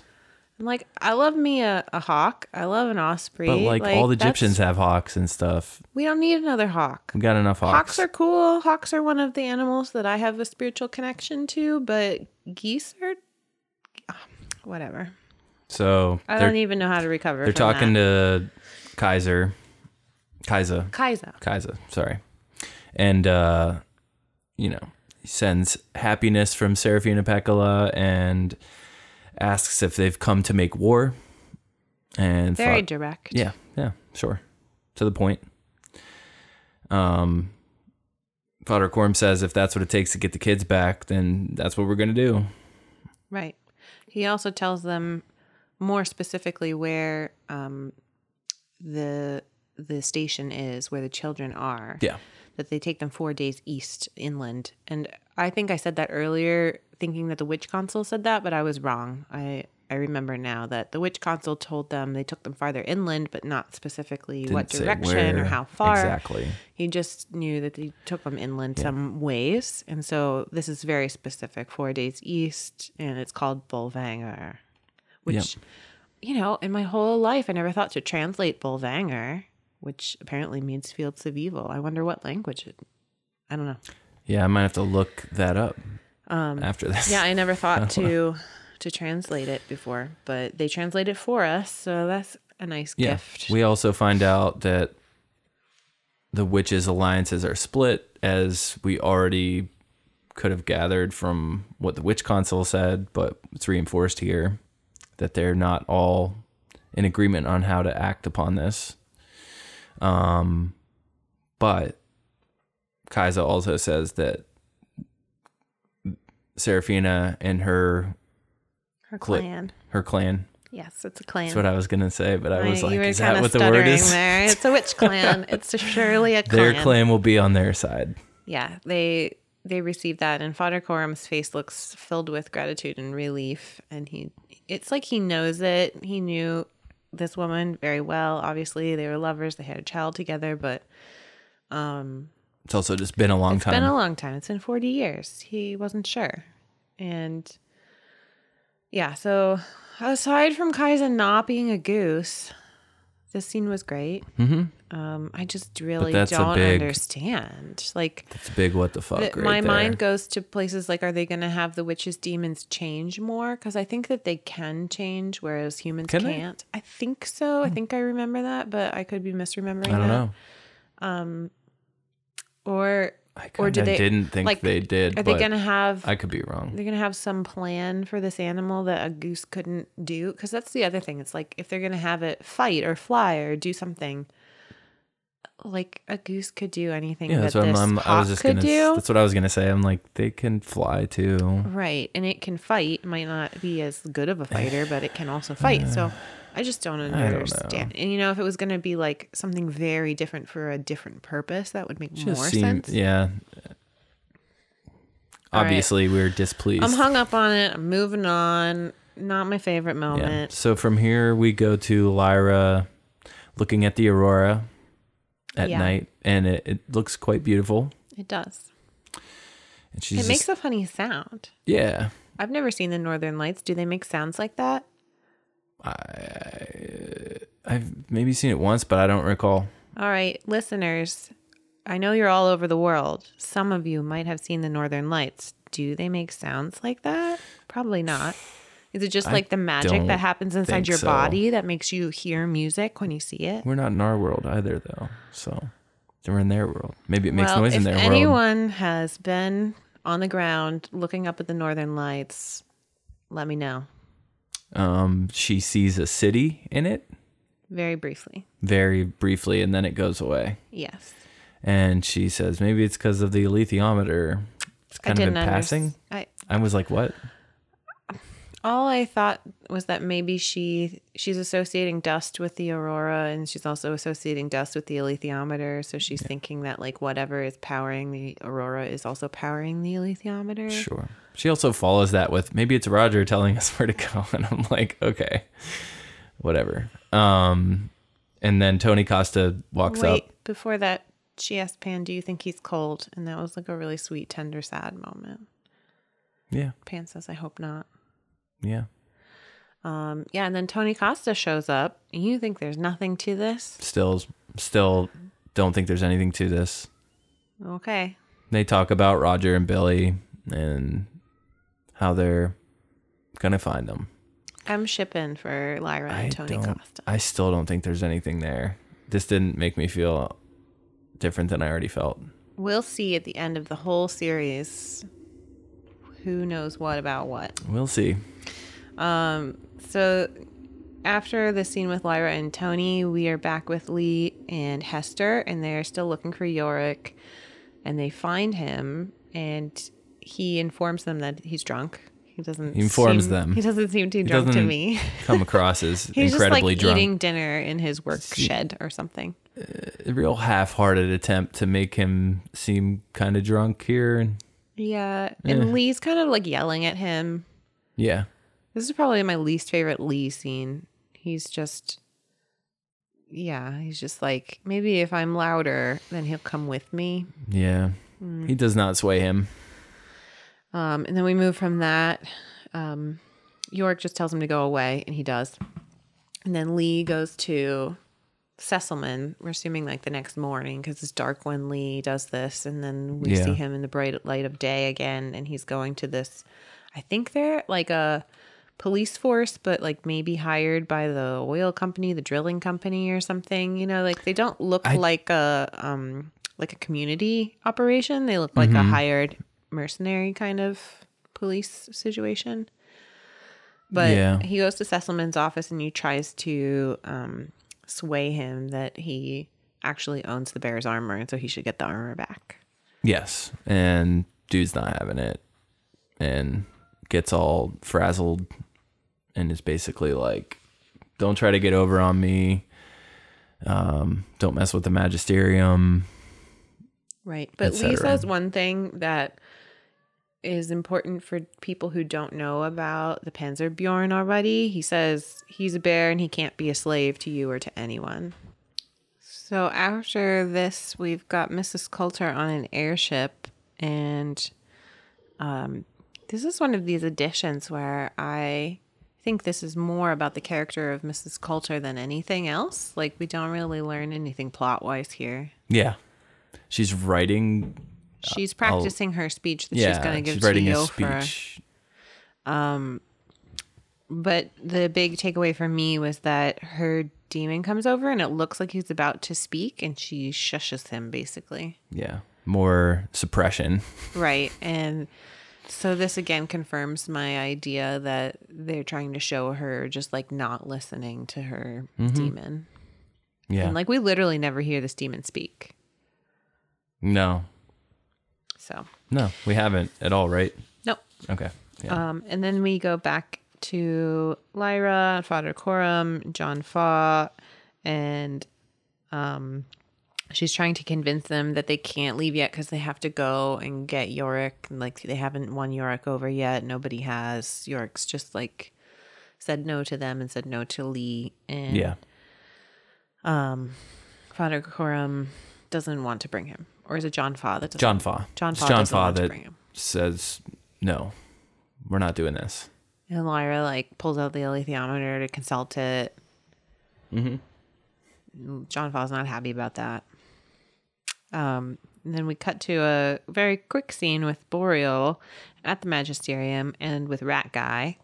And, Like, I love me a, a hawk. I love an osprey. But like, all the Gyptians have hawks and stuff. We don't need another hawk. We got enough hawks. Hawks are cool. Hawks are one of the animals that I have a spiritual connection to, but geese are [SIGHS] whatever. so I don't even know how to recover. they're talking that. to Kaiser, Kaiser. Kaiser. Kaiser, Sorry, and uh, you know he sends happiness from Serafina Pekkala and asks if they've come to make war. And Very thought- direct. Yeah, yeah, sure. To the point. Um Father Coram says if that's what it takes to get the kids back, then that's what we're gonna do. Right. He also tells them more specifically where um, the the station is, where the children are. Yeah. That they take them four days east inland, and I think I said that earlier, thinking that the witch consul said that, but I was wrong. I I remember now that the witch consul told them they took them farther inland, but not specifically what Didn't say direction or how far. Exactly. He just knew that they took them inland some ways. And so this is very specific four days east, and it's called Bolvangar, which, you know, in my whole life, I never thought to translate Bolvangar, which apparently means fields of evil. I wonder what language it, I don't know. Yeah, I might have to look that up after this. Um, Yeah, I never [LAUGHS] thought to to translate it before, but they translate it for us. So that's a nice Yeah. gift. We also find out that the witches' alliances are split, as we already could have gathered from what the witch consul said, but it's reinforced here that they're not all in agreement on how to act upon this. Um, but Kaisa also says that Serafina and her Her Cli- clan. her clan. Yes, it's a clan. That's what I was gonna say, but I was like, is that what the word is? There. It's a witch clan. [LAUGHS] it's surely a clan. Their clan will be on their side. Yeah, they they received that, and Father Coram's face looks filled with gratitude and relief, and he it's like he knows it. He knew this woman very well. Obviously, they were lovers. They had a child together, but um, It's also just been a long it's time. been a long time. It's been forty years. He wasn't sure, and yeah. So aside from Kaizen not being a goose, This scene was great. Mm-hmm. Um, I just really that's don't big- understand. Like, It's a big what the fuck. right my there. mind goes to places like, are they going to have the witches, demons change more? Because I think that they can change, whereas humans can can't. I think so. I think I remember that, but I could be misremembering. I don't that. know. Or I or do they didn't think like, they did. Are they going to have? I could be wrong. they're gonna have some plan for this animal that a goose couldn't do because that's the other thing it's like if they're gonna have it fight or fly or do something like a goose could do anything Yeah, that that's what I'm, I'm. I was just gonna. do That's what I was gonna say. I'm like they can fly too. right and it can fight It might not be as good of a fighter but it can also fight so [SIGHS] i just don't don't understand and you know if it was gonna be like something very different for a different purpose that would make Just more sense Yeah. All right. Obviously, we're displeased. i'm hung up on it i'm moving on not my favorite Yeah. moment So from here we go to Lyra looking at the aurora at Yeah. night, and it, it looks quite beautiful. it does And she's it just, makes a funny sound yeah. I've never seen the Northern Lights. Do they make sounds like that? I've maybe seen it once, but I don't recall. All right, listeners, I know you're all over the world. Some of you might have seen the Northern Lights. Do they make sounds like that? Probably not. Is it just I like the magic that happens inside your so. body that makes you hear music when you see it? We're not in our world either, though. So we're in their world. Maybe it makes well, noise in their world. If anyone has been on the ground looking up at the Northern Lights, let me know Um, she sees a city in it very briefly. very briefly, and then it goes away. Yes. And she says maybe it's because of the alethiometer. It's kind I of in passing. unders- I, I was like, what? All I thought was that maybe she she's associating dust with the aurora and she's also associating dust with the alethiometer. So she's thinking that like whatever is powering the aurora is also powering the alethiometer. Sure. She also follows that with maybe it's Roger telling us [LAUGHS] where to go, [LAUGHS] and I'm like, okay, whatever. Um, and then Tony Costa walks Wait, up. before that, she asked Pan, "Do you think he's cold?" And that was like a really sweet, tender, sad moment. Yeah, Pan says, "I hope not." Yeah. Um, yeah, and then Tony Costa shows up. And you think there's nothing to this? Still, still don't think there's anything to this. Okay. They talk about Roger and Billy and how they're gonna find them. I'm shipping for Lyra and I Tony. Costa. I still don't think there's anything there. This didn't make me feel different than I already felt. We'll see at the end of the whole series who knows what about what. We'll see. Um, so after the scene with Lyra and Tony, we are back with Lee and Hester, and they're still looking for Iorek. And they find him, and he informs them that he's drunk. He doesn't. He informs seem- them. He doesn't seem too drunk to me. [LAUGHS] Come across as [LAUGHS] He's incredibly just like drunk. eating dinner in his work shed or something. a real half-hearted attempt to make him seem kind of drunk here and Yeah, and Eh. Lee's kind of like yelling at him. yeah This is probably my least favorite Lee scene. He's just, yeah, he's just like, maybe if I'm louder, then he'll come with me. yeah Hmm. he does not sway him Um, and then we move from that. Um, Iorek just tells him to go away, and he does. And then Lee goes to Sysselman. We're assuming like the next morning because it's dark when Lee does this, and then we Yeah. see him in the bright light of day again, and he's going to this. I think they're like a police force, but like maybe hired by the oil company, the drilling company, or something. You know, like they don't look I- like a um like a community operation. They look like a hired mercenary kind of police situation. But Yeah. he goes to Sysselman's office and he tries to um, sway him that he actually owns the bear's armor and so he should get the armor back. yes and dude's not having it and gets all frazzled and is basically like don't try to get over on me um don't mess with the magisterium Right. But Lee says one thing that is important for people who don't know about the Panzerbjorn already. He says he's a bear and he can't be a slave to you or to anyone. So after this, we've got Mrs. Coulter on an airship, and um, this is one of these editions where I think this is more about the character of Mrs. Coulter than anything else. Like we don't really learn anything plot wise here. Yeah. She's writing She's practicing her speech that yeah, she's going to give to a Iofur. speech. Um, but the big takeaway for me was that her demon comes over and it looks like he's about to speak and she shushes him basically. Yeah. More suppression. [LAUGHS] Right. And so this again confirms my idea that they're trying to show her just like not listening to her mm-hmm. demon. Yeah. And like we literally never hear this demon speak. no. So, No, we haven't at all, right? nope. Okay. Yeah. Um, and then we go back to Lyra, Father Coram, John Faa, and um, she's trying to convince them that they can't leave yet because they have to go and get Iorek. And, like they haven't won Iorek over yet. Nobody has. Iorek's just like said no to them and said no to Lee. And yeah. Father Coram doesn't want to bring him. Or is it John Faa that doesn't? John Faa. John Faa John Faa that says no. We're not doing this. And Lyra like pulls out the alethiometer to consult it. Mm-hmm. John Faa's not happy about that. Um, and then we cut to a very quick scene with Boreal at the Magisterium and with Rat Guy,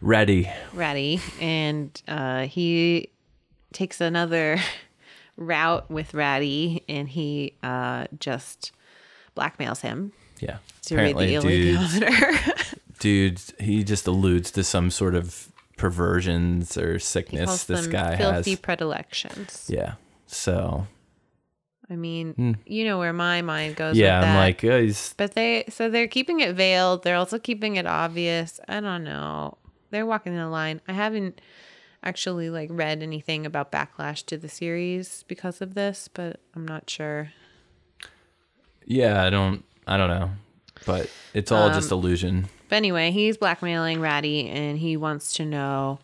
Ready. Ratty, and uh, he takes another [LAUGHS] route with Ratty, and he uh, just blackmails him Yeah. to read the dude, alethiometer. dude, he just alludes to some sort of perversions or sickness this guy filthy has. predilections. Yeah. So, I mean, you know where my mind goes. yeah, I'm like, uh, he's but they so they're keeping it veiled. They're also keeping it obvious. I don't know. They're walking the line. I haven't actually like read anything about backlash to the series because of this, but I'm not sure. yeah, I don't I don't know. But it's all Um, just illusion. But anyway, he's blackmailing Ratty, and he wants to know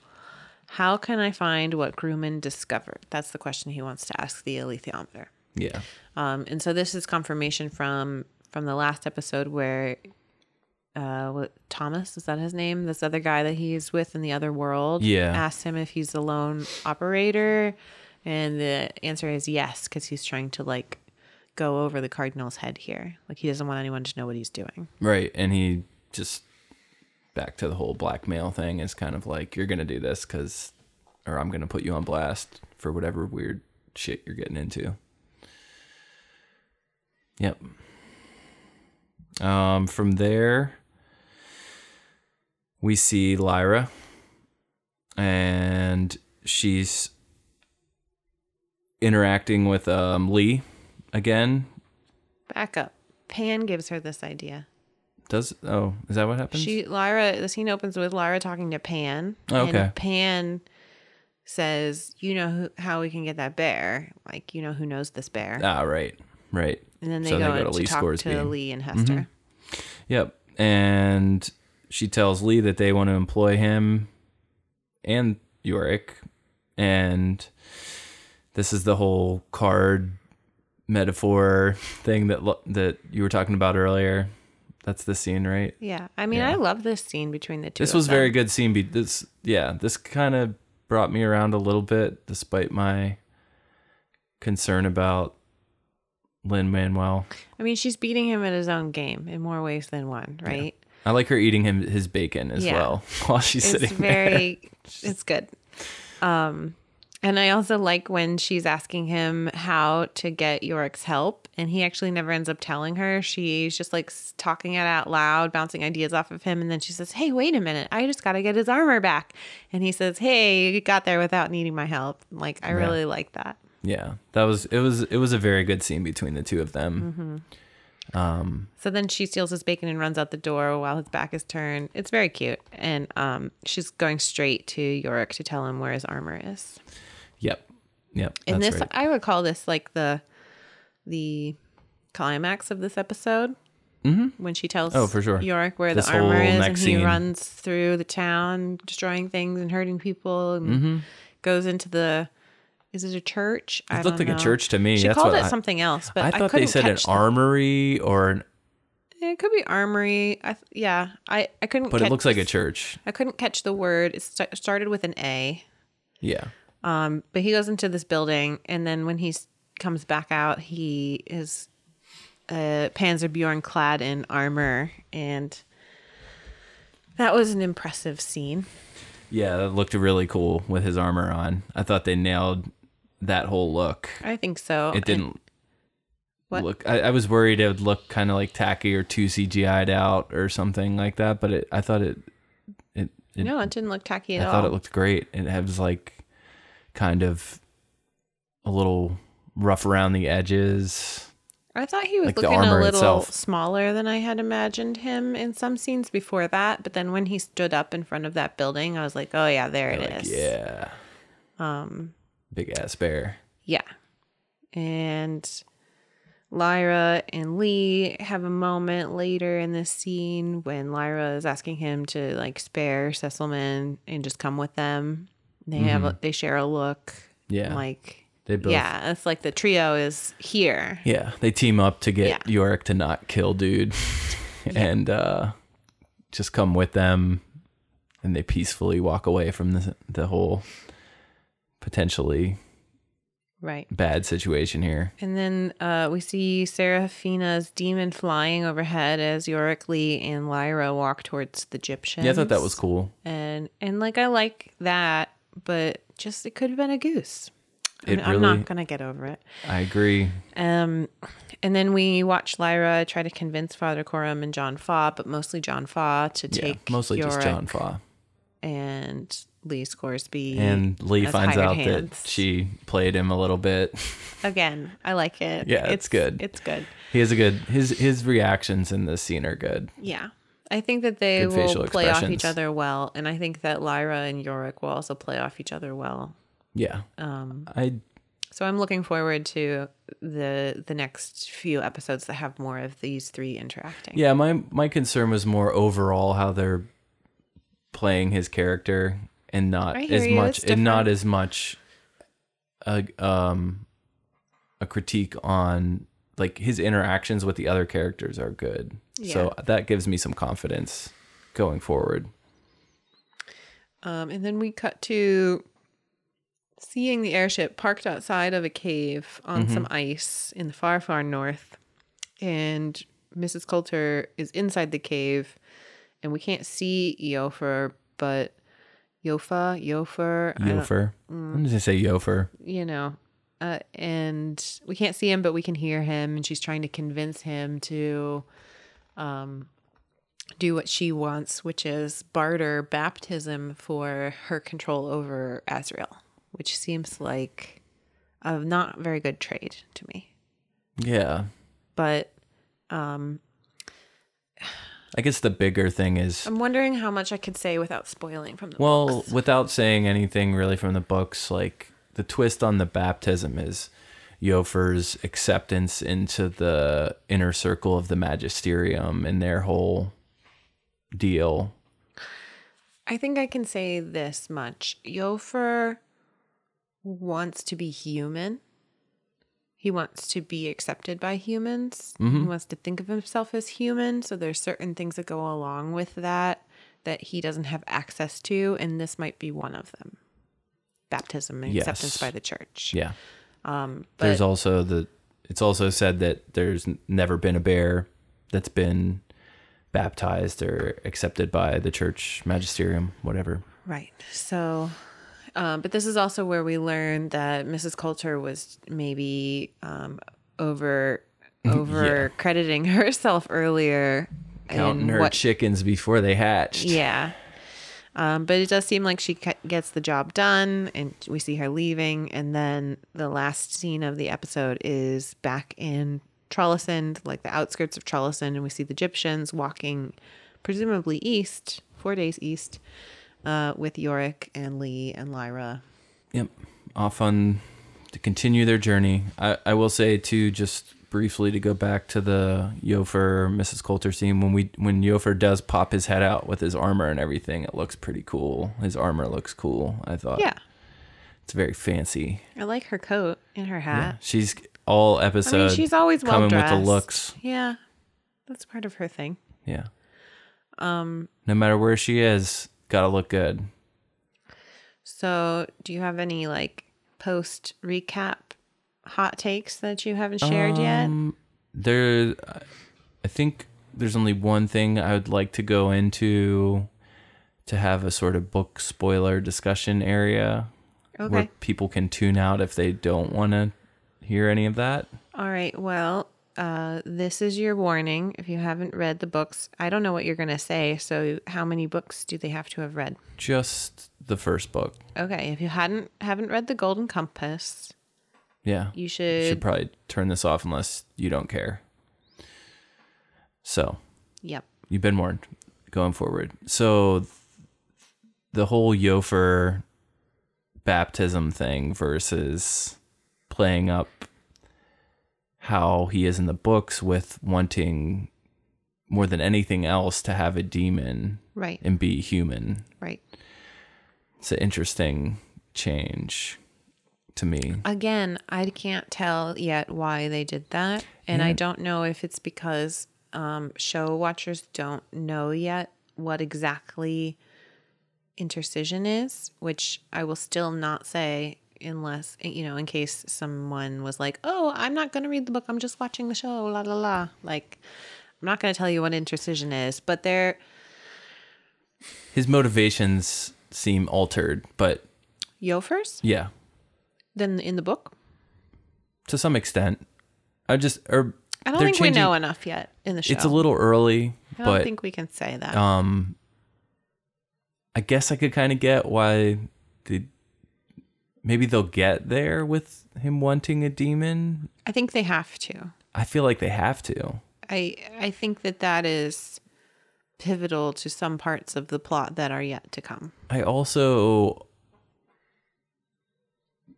how can I find what Grumman discovered. That's the question he wants to ask the alethiometer. Yeah. Um, and so this is confirmation from from the last episode where uh what Thomas is that his name? This other guy that he's with in the other world. Yeah. Asked him if he's the lone operator, and the answer is yes, because he's trying to like go over the cardinal's head here. Like he doesn't want anyone to know what he's doing. Right. And he just back to the whole blackmail thing is kind of like you're gonna do this because, or I'm gonna put you on blast for whatever weird shit you're getting into. Yep. Um, from there, we see Lyra, and she's interacting with um, Lee again. Back up. Pan gives her this idea. Does oh is that what happens? She Lyra the scene opens with Lyra talking to Pan. Oh, okay. And Pan says, "You know who, how we can get that bear? Like you know who knows this bear?" ah right right. and then they so go, they go to Lee talk to Lee and Hester. Yep. And she tells Lee that they want to employ him and Iorek. And this is the whole card metaphor thing that lo- that you were talking about earlier. That's the scene, right? Yeah, I mean, Yeah. I love this scene between the two. This was very good scene. Be- this yeah, this kind of brought me around a little bit despite my concern about Lin Manuel. I mean, she's beating him at his own game in more ways than one, right? I like her eating him his bacon as Yeah. well [LAUGHS] while she's It's sitting there. It's very, [LAUGHS] it's good. Um, and I also like when she's asking him how to get Iorek's help, and he actually never ends up telling her. She's just like talking it out loud, bouncing ideas off of him, and then she says, "Hey, wait a minute! I just got to get his armor back." And he says, "Hey, you got there without needing my help." Like I really like that. Yeah, that was it. Was it was a very good scene between the two of them. Um, So then she steals his bacon and runs out the door while his back is turned. It's very cute, and um, she's going straight to Iorek to tell him where his armor is. yep, yep. And this, right. I would call this like the the climax of this episode. Mm-hmm. When she tells Oh, for sure. Iorek where This the armor is, and he scene. runs through the town, destroying things and hurting people, and Mm-hmm. goes into the. Is it a church? I It looked like a church to me. She That's call what it I- something else, but I I, thought they said an catch the- armory or an. It could be armory. I th- yeah, I I couldn't. But it looks like a church. I couldn't catch the word. It st- started with an A. Yeah. Um, but he goes into this building, and then when he comes back out, he is uh, Panzer Bjorn clad in armor, and that was an impressive scene. Yeah, that looked really cool with his armor on. I thought they nailed that whole look. I think so. It didn't What? look. I, I was worried it would look kind of like tacky or too CGI'd out or something like that. But it, I thought it, it, it no, it didn't look tacky at all. I thought it looked great. It was like kind of a little rough around the edges. I thought he was like looking a little itself. smaller than I had imagined him in some scenes before that. But then when he stood up in front of that building, I was like, oh yeah, there it Like, is. yeah, Um, big ass bear. Yeah. And Lyra and Lee have a moment later in this scene when Lyra is asking him to like spare Sysselman and just come with them. They have a, they share a look. Mm-hmm. Yeah, Like they both. yeah, it's like the trio is here. Yeah, they team up to get Yeah. Iorek to not kill dude [LAUGHS] and uh just come with them and they peacefully walk away from the the whole potentially Right. bad situation here. And then uh, we see Serafina's demon flying overhead as Iorek Lee and Lyra walk towards the Gyptian. Yeah, I thought that was cool. And and like I like that, but just it could have been a goose. It I'm, I'm not gonna get over it. I agree. Um, and then we watch Lyra try to convince Father Coram and John Faa, but mostly John Faa to take Yeah, mostly just John Faa. and Lee Scoresby. And Lee finds out hands. that she played him a little bit. [LAUGHS] again. I like it. Yeah, it's good. It's good. He has a good his his reactions in this scene are good. Yeah. I think that they Good will play off each other well, and I think that Lyra and Iorek will also play off each other well. Yeah. Um, I so I'm looking forward to the the next few episodes that have more of these three interacting. Yeah, my my concern was more overall how they're playing his character and not as you, much and not as much a um a critique on like his interactions with the other characters are good. So that gives me some confidence going forward. Um, and then we cut to seeing the airship parked outside of a cave on some ice in the far, far north. And Mrs. Coulter is inside the cave, and we can't see Iofur, but Yofa, Iofur, don't- Iofur. I'm just gonna say Iofur. you know, uh, and we can't see him, but we can hear him, and she's trying to convince him to um, do what she wants, which is barter baptism for her control over Asriel, which seems like a not very good trade to me. Yeah. But um, I guess the bigger thing is I'm wondering how much I could say without spoiling from the books. Well, books. [LAUGHS] without saying anything really from the books, like the twist on the baptism is Iofur's acceptance into the inner circle of the magisterium and their whole deal. I think I can say this much. Iofur wants to be human. He wants to be accepted by humans. He wants to think of himself as human. So there's certain things that go along with that that he doesn't have access to, and this might be one of them. Baptism and acceptance by the church. Yeah. Um, but There's also the it's also said that there's never been a bear that's been baptized or accepted by the church magisterium, whatever. Right. So, um, but this is also where we learned that Mrs. Coulter was maybe um, over [LAUGHS] over crediting [LAUGHS] herself earlier. Counting her what- chickens before they hatched. yeah. Um, but it does seem like she gets the job done, and we see her leaving. And then the last scene of the episode is back in Trollesund, like the outskirts of Trollesund, and we see the Gyptians walking, presumably east, four days east, uh, with Iorek and Lee and Lyra. Yep. Off on to continue their journey. I, I will say too, just briefly to go back to the Iofur Mrs. Coulter scene when we when Iofur does pop his head out with his armor and everything, it looks pretty cool. His armor looks cool. I thought. Yeah, It's very fancy. I like her coat and her Yeah. hat. She's all I episode mean, she's always well coming dressed. with the looks. Yeah, That's part of her thing. Yeah. Um no matter where she is, got to look good. So, do you have any like post recap hot takes that you haven't shared yet? Um, There I think there's only one thing I would like to go into to have a sort of book spoiler discussion area where people can tune out if they don't want to hear any of that. All right. Well, uh, this is your warning. If you haven't read the books, I don't know what you're going to say. So, how many books do they have to have read? Just the first book. Okay. If you hadn't haven't read the Golden Compass, Yeah. you You should. should probably turn this off unless you don't care. So, Yep. you've been warned going forward. So, the whole Iofur baptism thing versus playing up how he is in the books with wanting more than anything else to have a demon Right. and be human. Right. It's an interesting change to me. Again, I can't tell yet why they did that. And I don't know if it's because um, show watchers don't know yet what exactly intercision is, which I will still not say unless, you know, in case someone was like, oh, I'm not going to read the book. I'm just watching the show. La, la, la. Like, I'm not going to tell you what intercision is, but they're, His motivations seem altered, but Iofur's yeah, than in the book. to some extent. I just or I don't they're think we know enough yet in the show. It's a little early, I don't but think we can say that. um, I guess I could kind of get why the maybe they'll get there with him wanting a demon. I think they have to. I feel like they have to. I I think that that is pivotal to some parts of the plot that are yet to come. I also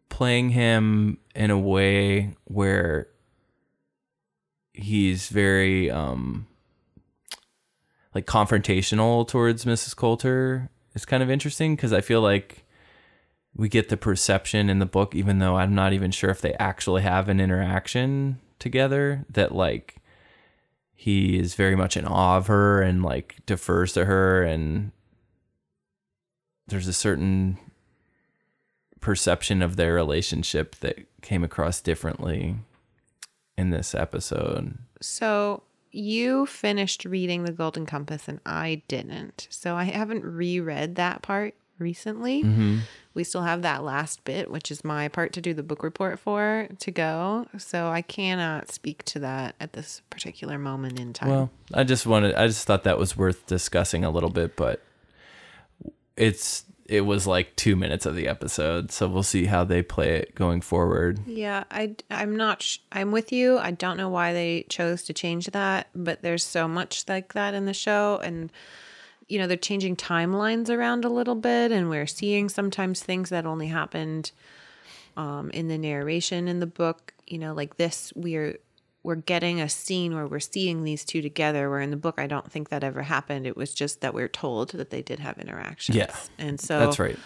playing him in a way where he's very um like confrontational towards Mrs. Coulter is kind of interesting because I feel like we get the perception in the book even though I'm not even sure if they actually have an interaction together that like he is very much in awe of her and like defers to her and there's a certain perception of their relationship that came across differently in this episode. So you finished reading The Golden Compass and I didn't. So I haven't reread that part recently. Mm-hmm. We still have that last bit, which is my part to do the book report for, to go. So I cannot speak to that at this particular moment in time. Well, I just wanted I just thought that was worth discussing a little bit, but it's it was like 2 minutes of the episode, so we'll see how they play it going forward. Yeah, I I'm not sh- I'm with you. I don't know why they chose to change that, but there's so much like that in the show and you know, they're changing timelines around a little bit and we're seeing sometimes things that only happened um in the narration in the book, you know, like this we're we're getting a scene where we're seeing these two together where in the book I don't think that ever happened. It was just that we're told that they did have interactions. Yeah. And so That's right.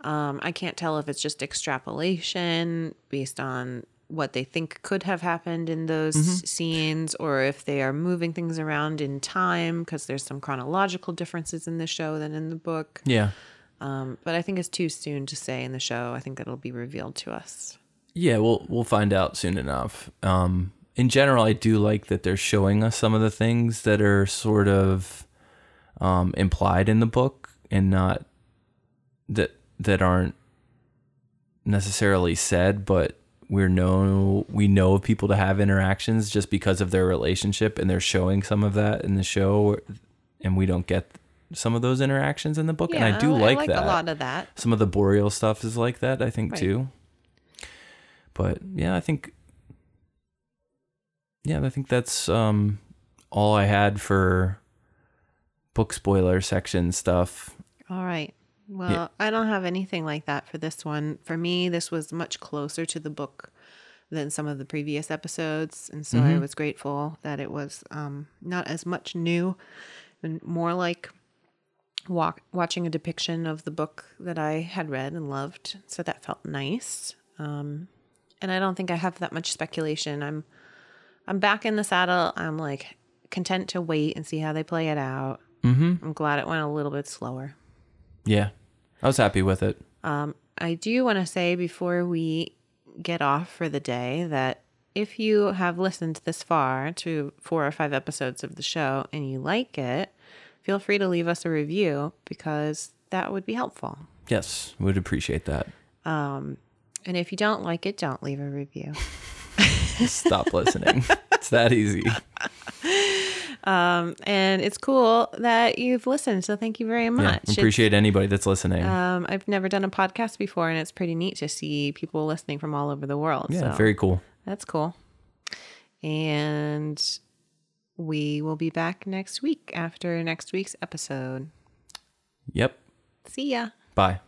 um, I can't tell if it's just extrapolation based on what they think could have happened in those scenes or if they are moving things around in time because there's some chronological differences in the show than in the book. Yeah. Um, but I think it's too soon to say in the show. I think that'll be revealed to us. Yeah, we'll we'll find out soon enough. Um, in general, I do like that they're showing us some of the things that are sort of um, implied in the book and not that that aren't necessarily said, but we're know we know of people to have interactions just because of their relationship, and they're showing some of that in the show, and we don't get some of those interactions in the book, and I do like, that a lot of that. some of the boreal stuff is like that i think Right. too but yeah i think yeah i think that's um all i had for book spoiler section stuff All right. Well, I don't have anything like that for this one. For me, this was much closer to the book than some of the previous episodes, and so I was grateful that it was um, not as much new and more like walk, watching a depiction of the book that I had read and loved. So that felt nice. Um, and I don't think I have that much speculation. I'm I'm back in the saddle. I'm like content to wait and see how they play it out. Mm-hmm. I'm glad it went a little bit slower. Yeah. I was happy with it. Um, I do want to say before we get off for the day that if you have listened this far to four or five episodes of the show and you like it, feel free to leave us a review because that would be helpful. Yes, would appreciate that. Um, and if you don't like it, don't leave a review. [LAUGHS] Stop listening. It's that easy. [LAUGHS] Um, and it's cool that you've listened. So thank you very Yeah, much. It's- appreciate anybody that's listening. um, I've never done a podcast before, and it's pretty neat to see people listening from all over the world. yeah, so very cool. that's cool. And we will be back next week after next week's episode. Yep. See ya. Bye.